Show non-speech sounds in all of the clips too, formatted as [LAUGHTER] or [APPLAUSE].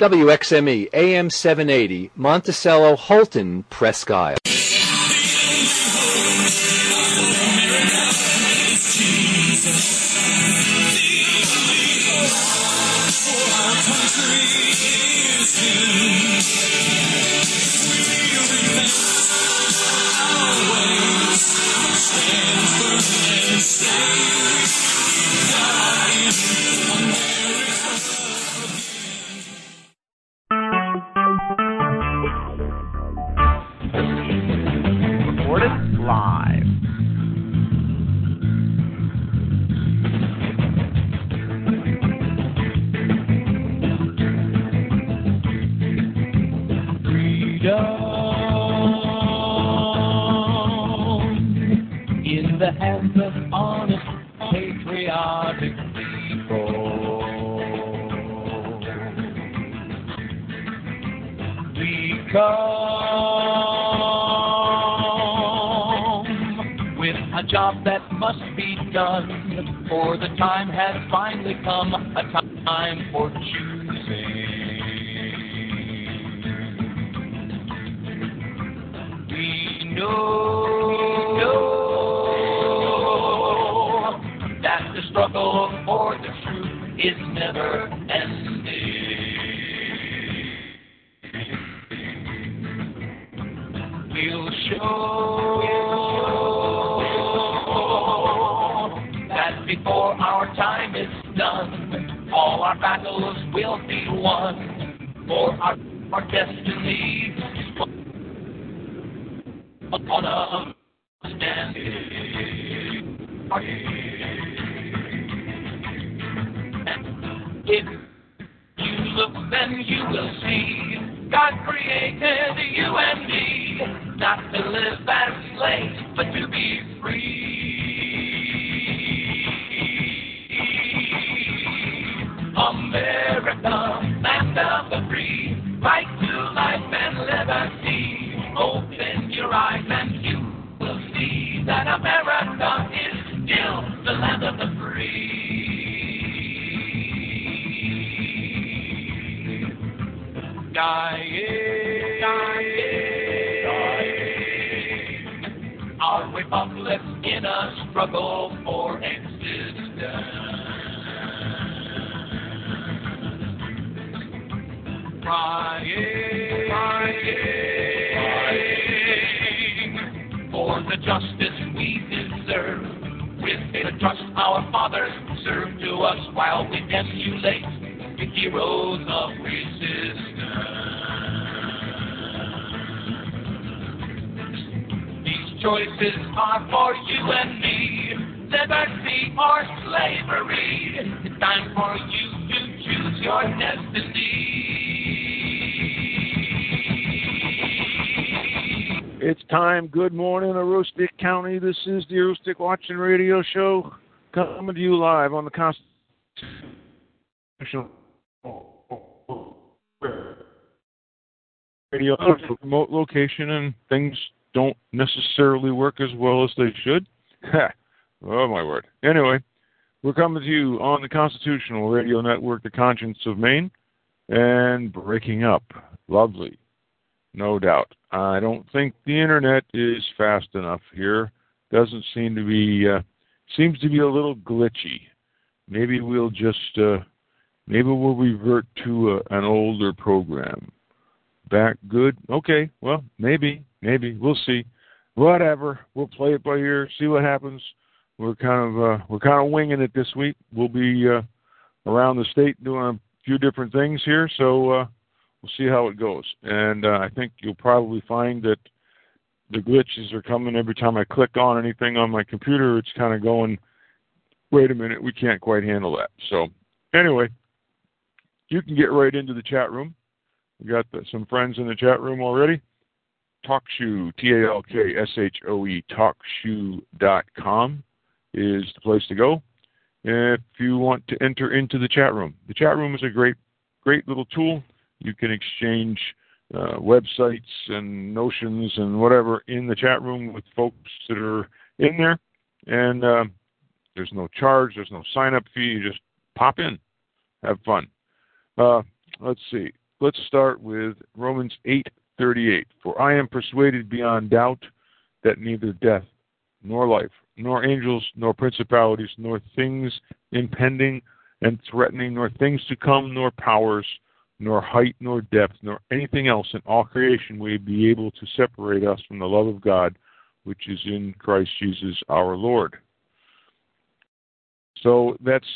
WXME AM 780 Monticello Houlton Presque Isle. Recorded for choosing. We know, know that the struggle for the truth is never ending. We'll show battles will be won, for our, our destiny upon a standing. If you look, then you will see God created you and me, not to live as slaves, but to be free. Land of the free, right to life and liberty. Open your eyes and you will see that America is still the land of the free. Dying, dying, dying. Our republic in a struggle Crying, crying for the justice we deserve. With the trust our fathers served to us while we emulate the heroes of resistance. These choices are for you and me, liberty or slavery. It's time for you to choose your destiny. It's time. Good morning, Aroostook County. This is the Aroostook Watchmen Radio Show coming to you live on the Constitutional Radio remote location, and things don't necessarily work as well as they should. oh my word! Anyway, we're coming to you on the Constitutional Radio Network, the conscience of Maine, and breaking up. Lovely, no doubt. I don't think the internet is fast enough here. Doesn't seem to be. Uh, seems to be a little glitchy. Maybe we'll just. Uh, maybe we'll revert to a, an older program. Back good? Okay. Well, maybe. Maybe we'll see. Whatever. We'll play it by ear. See what happens. We're kind of uh, we're kind of winging it this week. We'll be uh, around the state doing a few different things here, so uh, we'll see how it goes. And uh, I think you'll probably find that the glitches are coming every time I click on anything on my computer. It's kind of going. Wait a minute, we can't quite handle that. So anyway, you can get right into the chat room. We got the, some friends in the chat room already. TalkShoe, T A L K S H O E, talkshoe.com is the place to go if you want to enter into the chat room. The chat room is a great, great little tool. You can exchange uh, websites and notions and whatever in the chat room with folks that are in there. And uh, there's no charge, there's no sign up fee. You just pop in, have fun. Uh, let's see. Let's start with Romans 8:38. For I am persuaded beyond doubt that neither death nor life, nor angels, nor principalities, nor things impending and threatening, nor things to come, nor powers, nor height, nor depth, nor anything else in all creation will be able to separate us from the love of God which is in Christ Jesus our Lord. So that's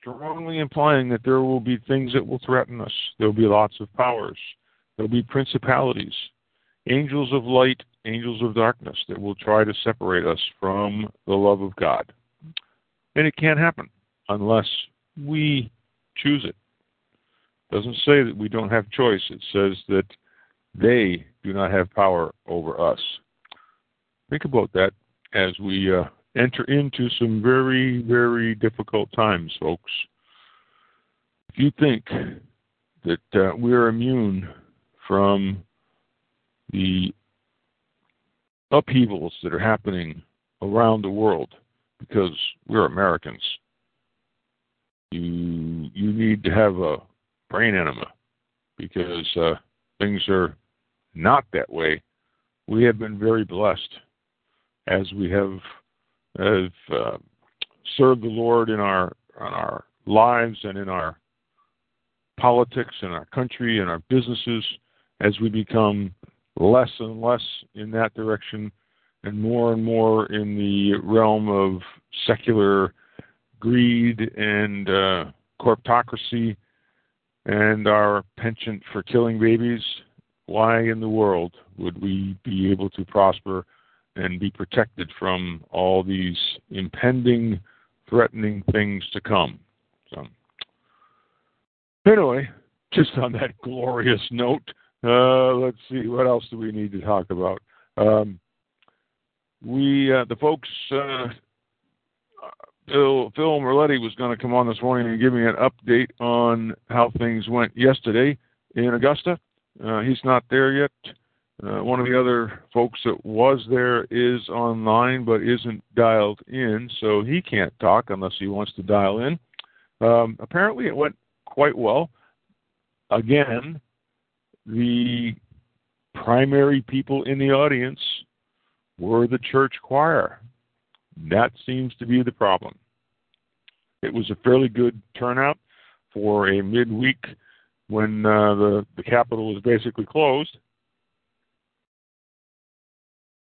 strongly implying that there will be things that will threaten us. There will be lots of powers. There will be principalities, angels of light, angels of darkness that will try to separate us from the love of God. And it can't happen unless we choose it. Doesn't say that we don't have choice. It says that they do not have power over us. Think about that as we uh, enter into some very, very difficult times, folks. If you think that uh, we're immune from the upheavals that are happening around the world because we're Americans, you you need to have a brain enema because uh, things are not that way. We have been very blessed as we have have uh, served the Lord in our on our lives and in our politics and our country and our businesses as we become less and less in that direction and more and more in the realm of secular greed and uh, corptocracy and our penchant for killing babies, why in the world would we be able to prosper and be protected from all these impending, threatening things to come. So, anyway, just on that glorious note, uh, let's see what else do we need to talk about. Um, we uh, the folks. Uh, Phil, Phil Merletti was going to come on this morning and give me an update on how things went yesterday in Augusta. Uh, he's not there yet. Uh, one of the other folks that was there is online but isn't dialed in, so he can't talk unless he wants to dial in. Um, apparently, it went quite well. Again, the primary people in the audience were the church choir. That seems to be the problem. It was a fairly good turnout for a midweek when uh, the the Capitol was basically closed.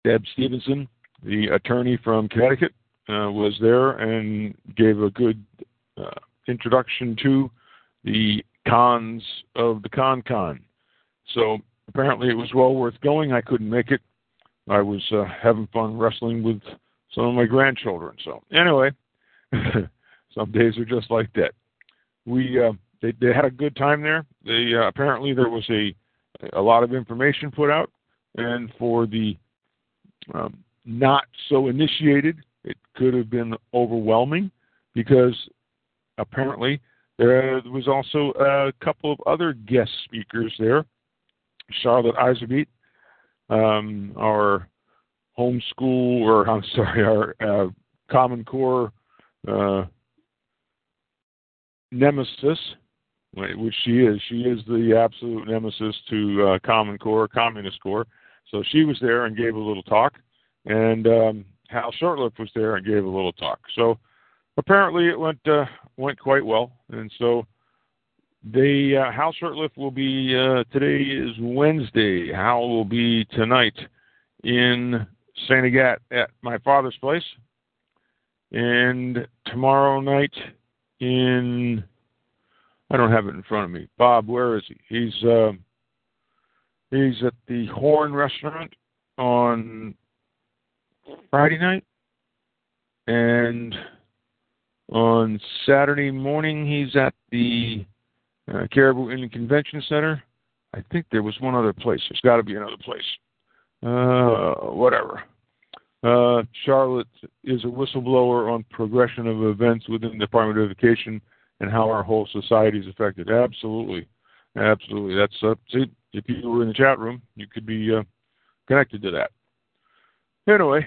Deb Stevenson, the attorney from Connecticut, uh, was there and gave a good uh, introduction to the cons of the con con. So apparently it was well worth going. I couldn't make it. I was uh, having fun wrestling with some of my grandchildren. So anyway, [LAUGHS] some days are just like that. We uh, they, they had a good time there. They uh, apparently there was a a lot of information put out, and for the um, not so initiated, it could have been overwhelming because apparently there was also a couple of other guest speakers there. Charlotte Iserbyt, um, our homeschool, or I'm sorry, our uh, Common Core uh, nemesis, which she is. She is the absolute nemesis to uh, Common Core, Communist Core. So she was there and gave a little talk, and um, Hal Shurtleff was there and gave a little talk. So apparently it went uh, went quite well, and so the uh, Hal Shurtleff will be uh, today is Wednesday. Hal will be tonight in Saint Agatha at my father's place, and tomorrow night in I don't have it in front of me. Bob, where is he? He's uh, He's at the Horn Restaurant on Friday night, and on Saturday morning he's at the uh, Caribou Inn and Convention Center. I think there was one other place. There's got to be another place. Uh, whatever. Uh, Charlotte is a whistleblower on progression of events within the Department of Education and how our whole society is affected. Absolutely, absolutely. That's uh, see, if you were in the chat room, you could be uh, connected to that. Anyway.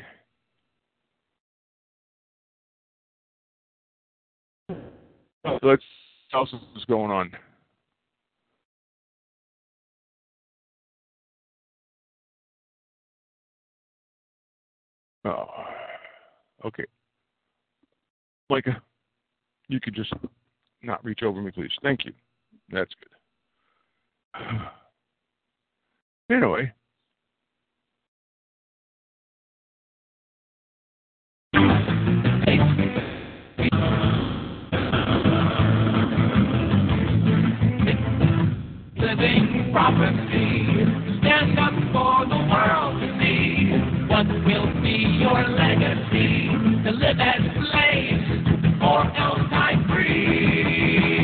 Let's what else going on. Oh, okay. Micah, you could just not reach over me, please. Thank you. That's good. [SIGHS] Anyway. Your legacy? To live as slaves or else die free.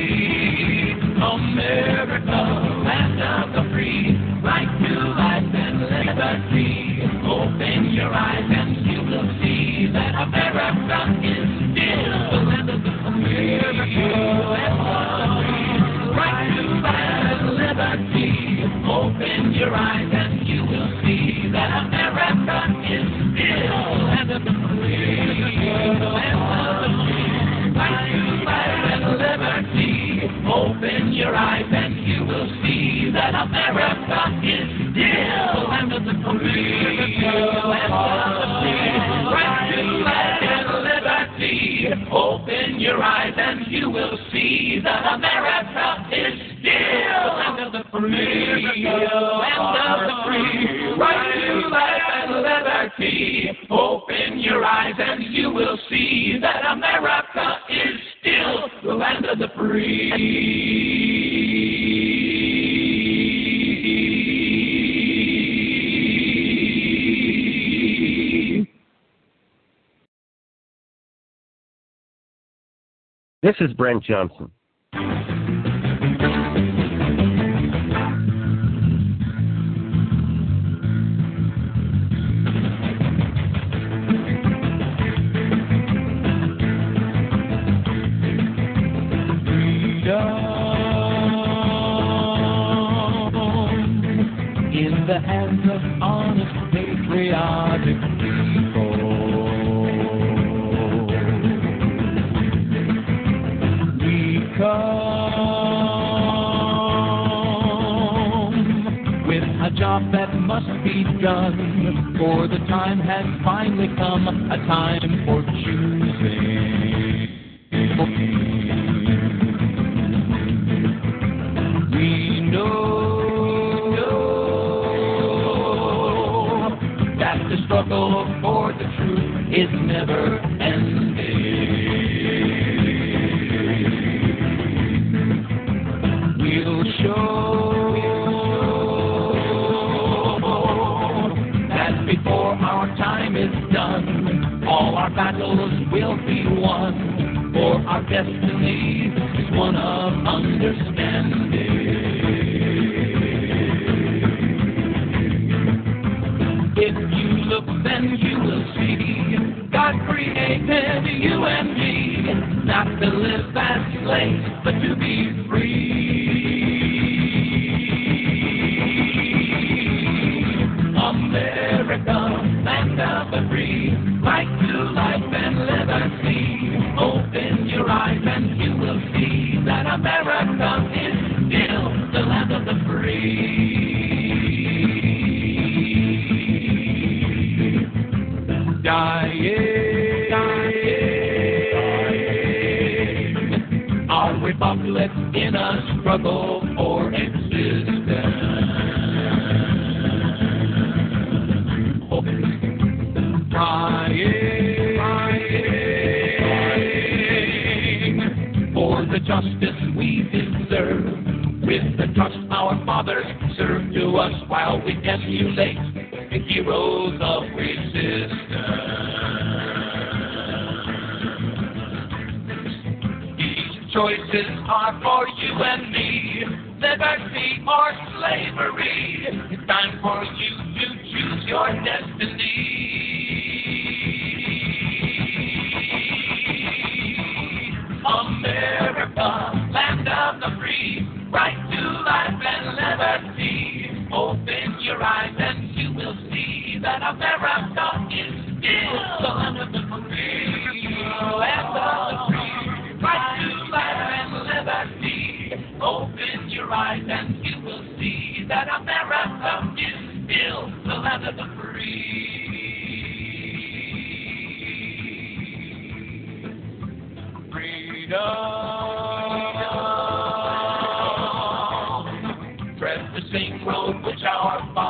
America, land of the free, right to life and liberty. Open your eyes your eyes and you will see that America is still the land of the free. Land of the free. Right to life and liberty. Open your eyes and you will see that America is still the land of the free. This is Brent Johnson. Job that must be done, for the time has finally come, a time for choosing. We know that the struggle for the truth is never God created you and me, not to live as slaves, but to be free. Struggle for existence. Trying, trying for the justice we deserve. With the trust our fathers served to us while we emulate the heroes of resistance. Choices are for you and me. Liberty or slavery. It's time for you to choose your destiny. America, land of the free, right to life and liberty. Open your eyes and you will see that America is still the land of And you will see that America is still the land of the free. Freedom. Tread the same road which our founding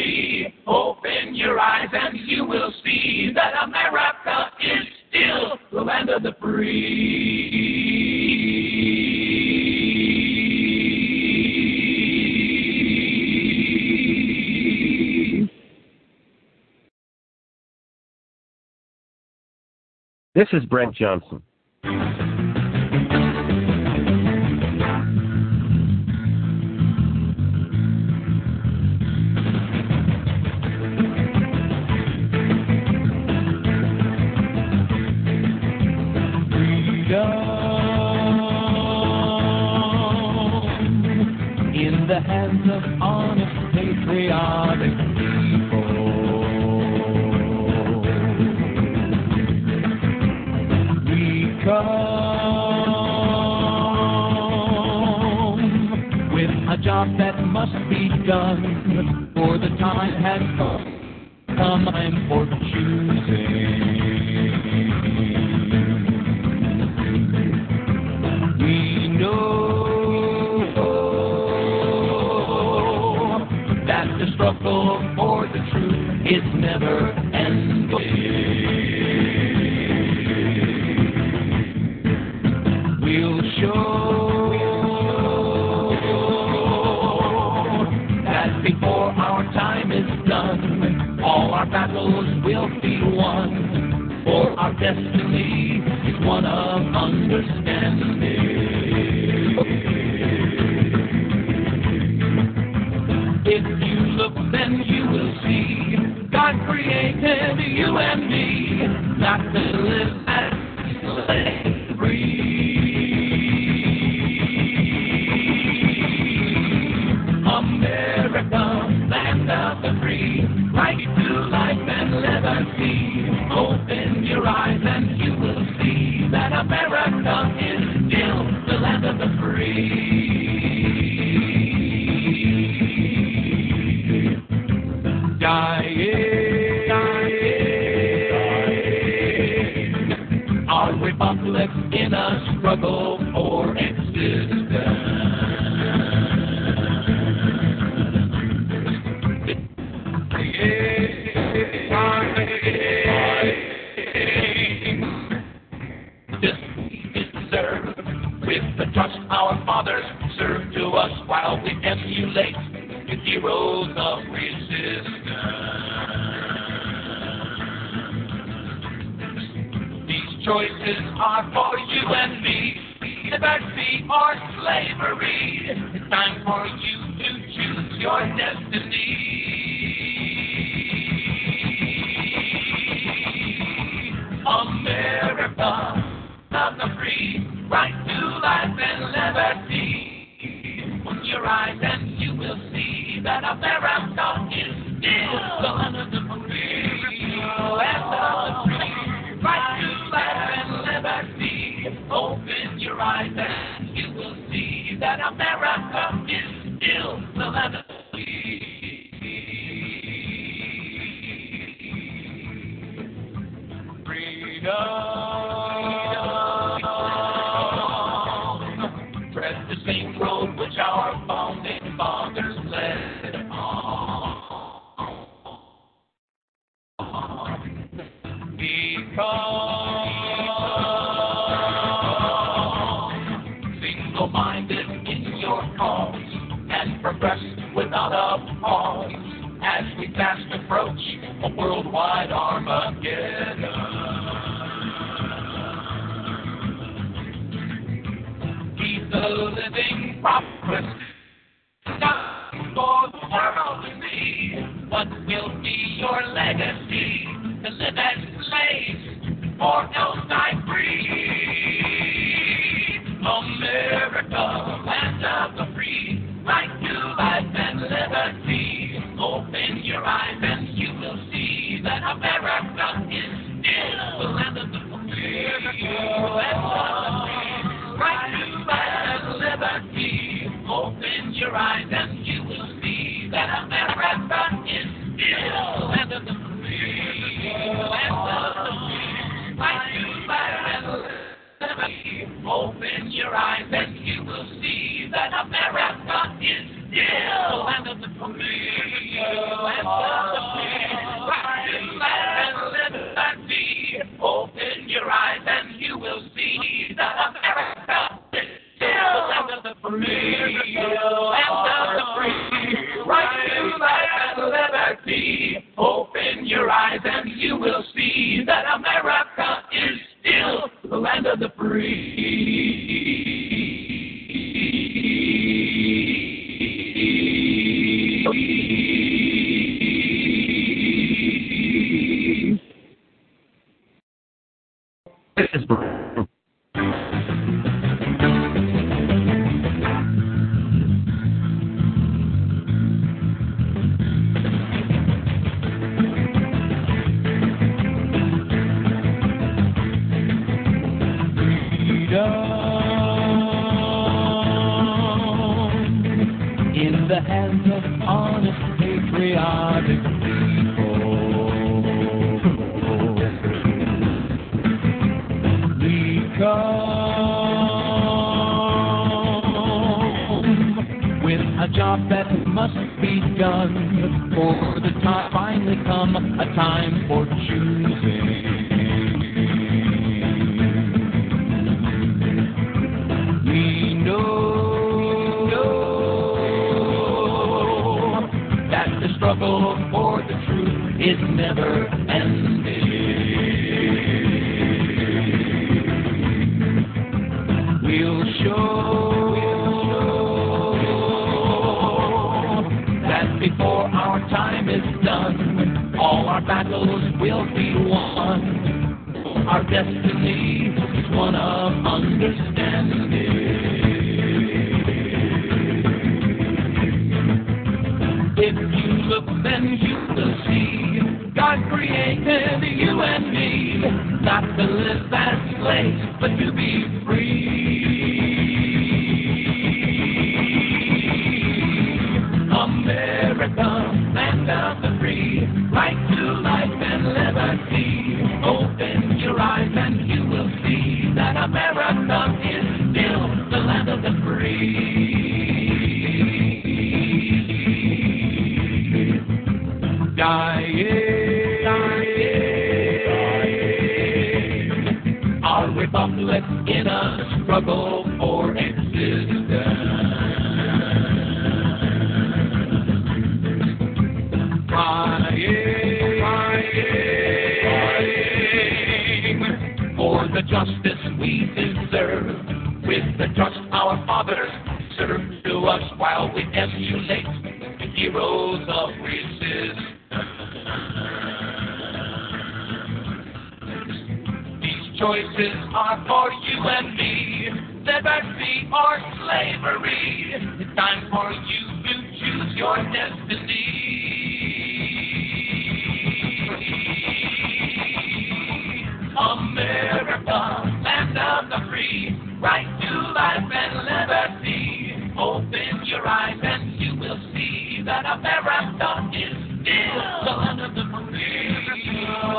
liberty. Open your eyes and you will see that America is still the land of the free. This is Brent Johnson. Job that must be done, for the time has come. Time for choosing. We know that the struggle for the truth is never will be won. For our destiny is one of understanding. If you look, then you will see God created you and me not to live the With the trust our fathers served to us while we emulate the heroes of resistance. These choices are for you and me. Liberty or slavery. It's time for you to choose your destiny. America, love the free, life and liberty. Open your eyes and you will see that America is still the land of the free. Land of the free, right to life and liberty. Open your eyes and you will see that America your come with a job that must be done. For the time finally come, a time for choosing. We know, know that the struggle for the truth is never ending. Time is done, all our battles will be won. Our destiny is one of understanding. If you look, then you will see God created you and me, not to live as slaves, but to be free. the justice we deserve. With the trust our fathers served to us while we emulate the heroes of resistance. These choices are for you and me, liberty or slavery. It's time for you to choose your destiny. America, land of the free, right to life and liberty. Open your eyes and you will see that America is still the land of the free.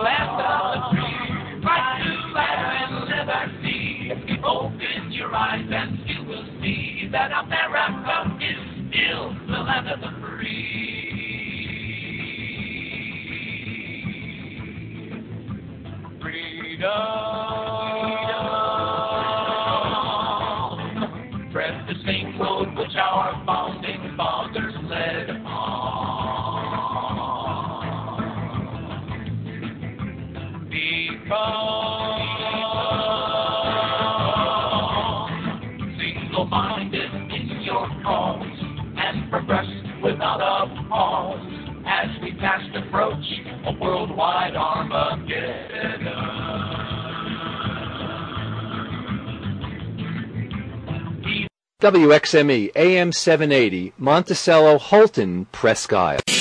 Land of the free, right to life and liberty. Open your eyes and you will see that America WXME AM 780 Monticello Houlton Presque Isle.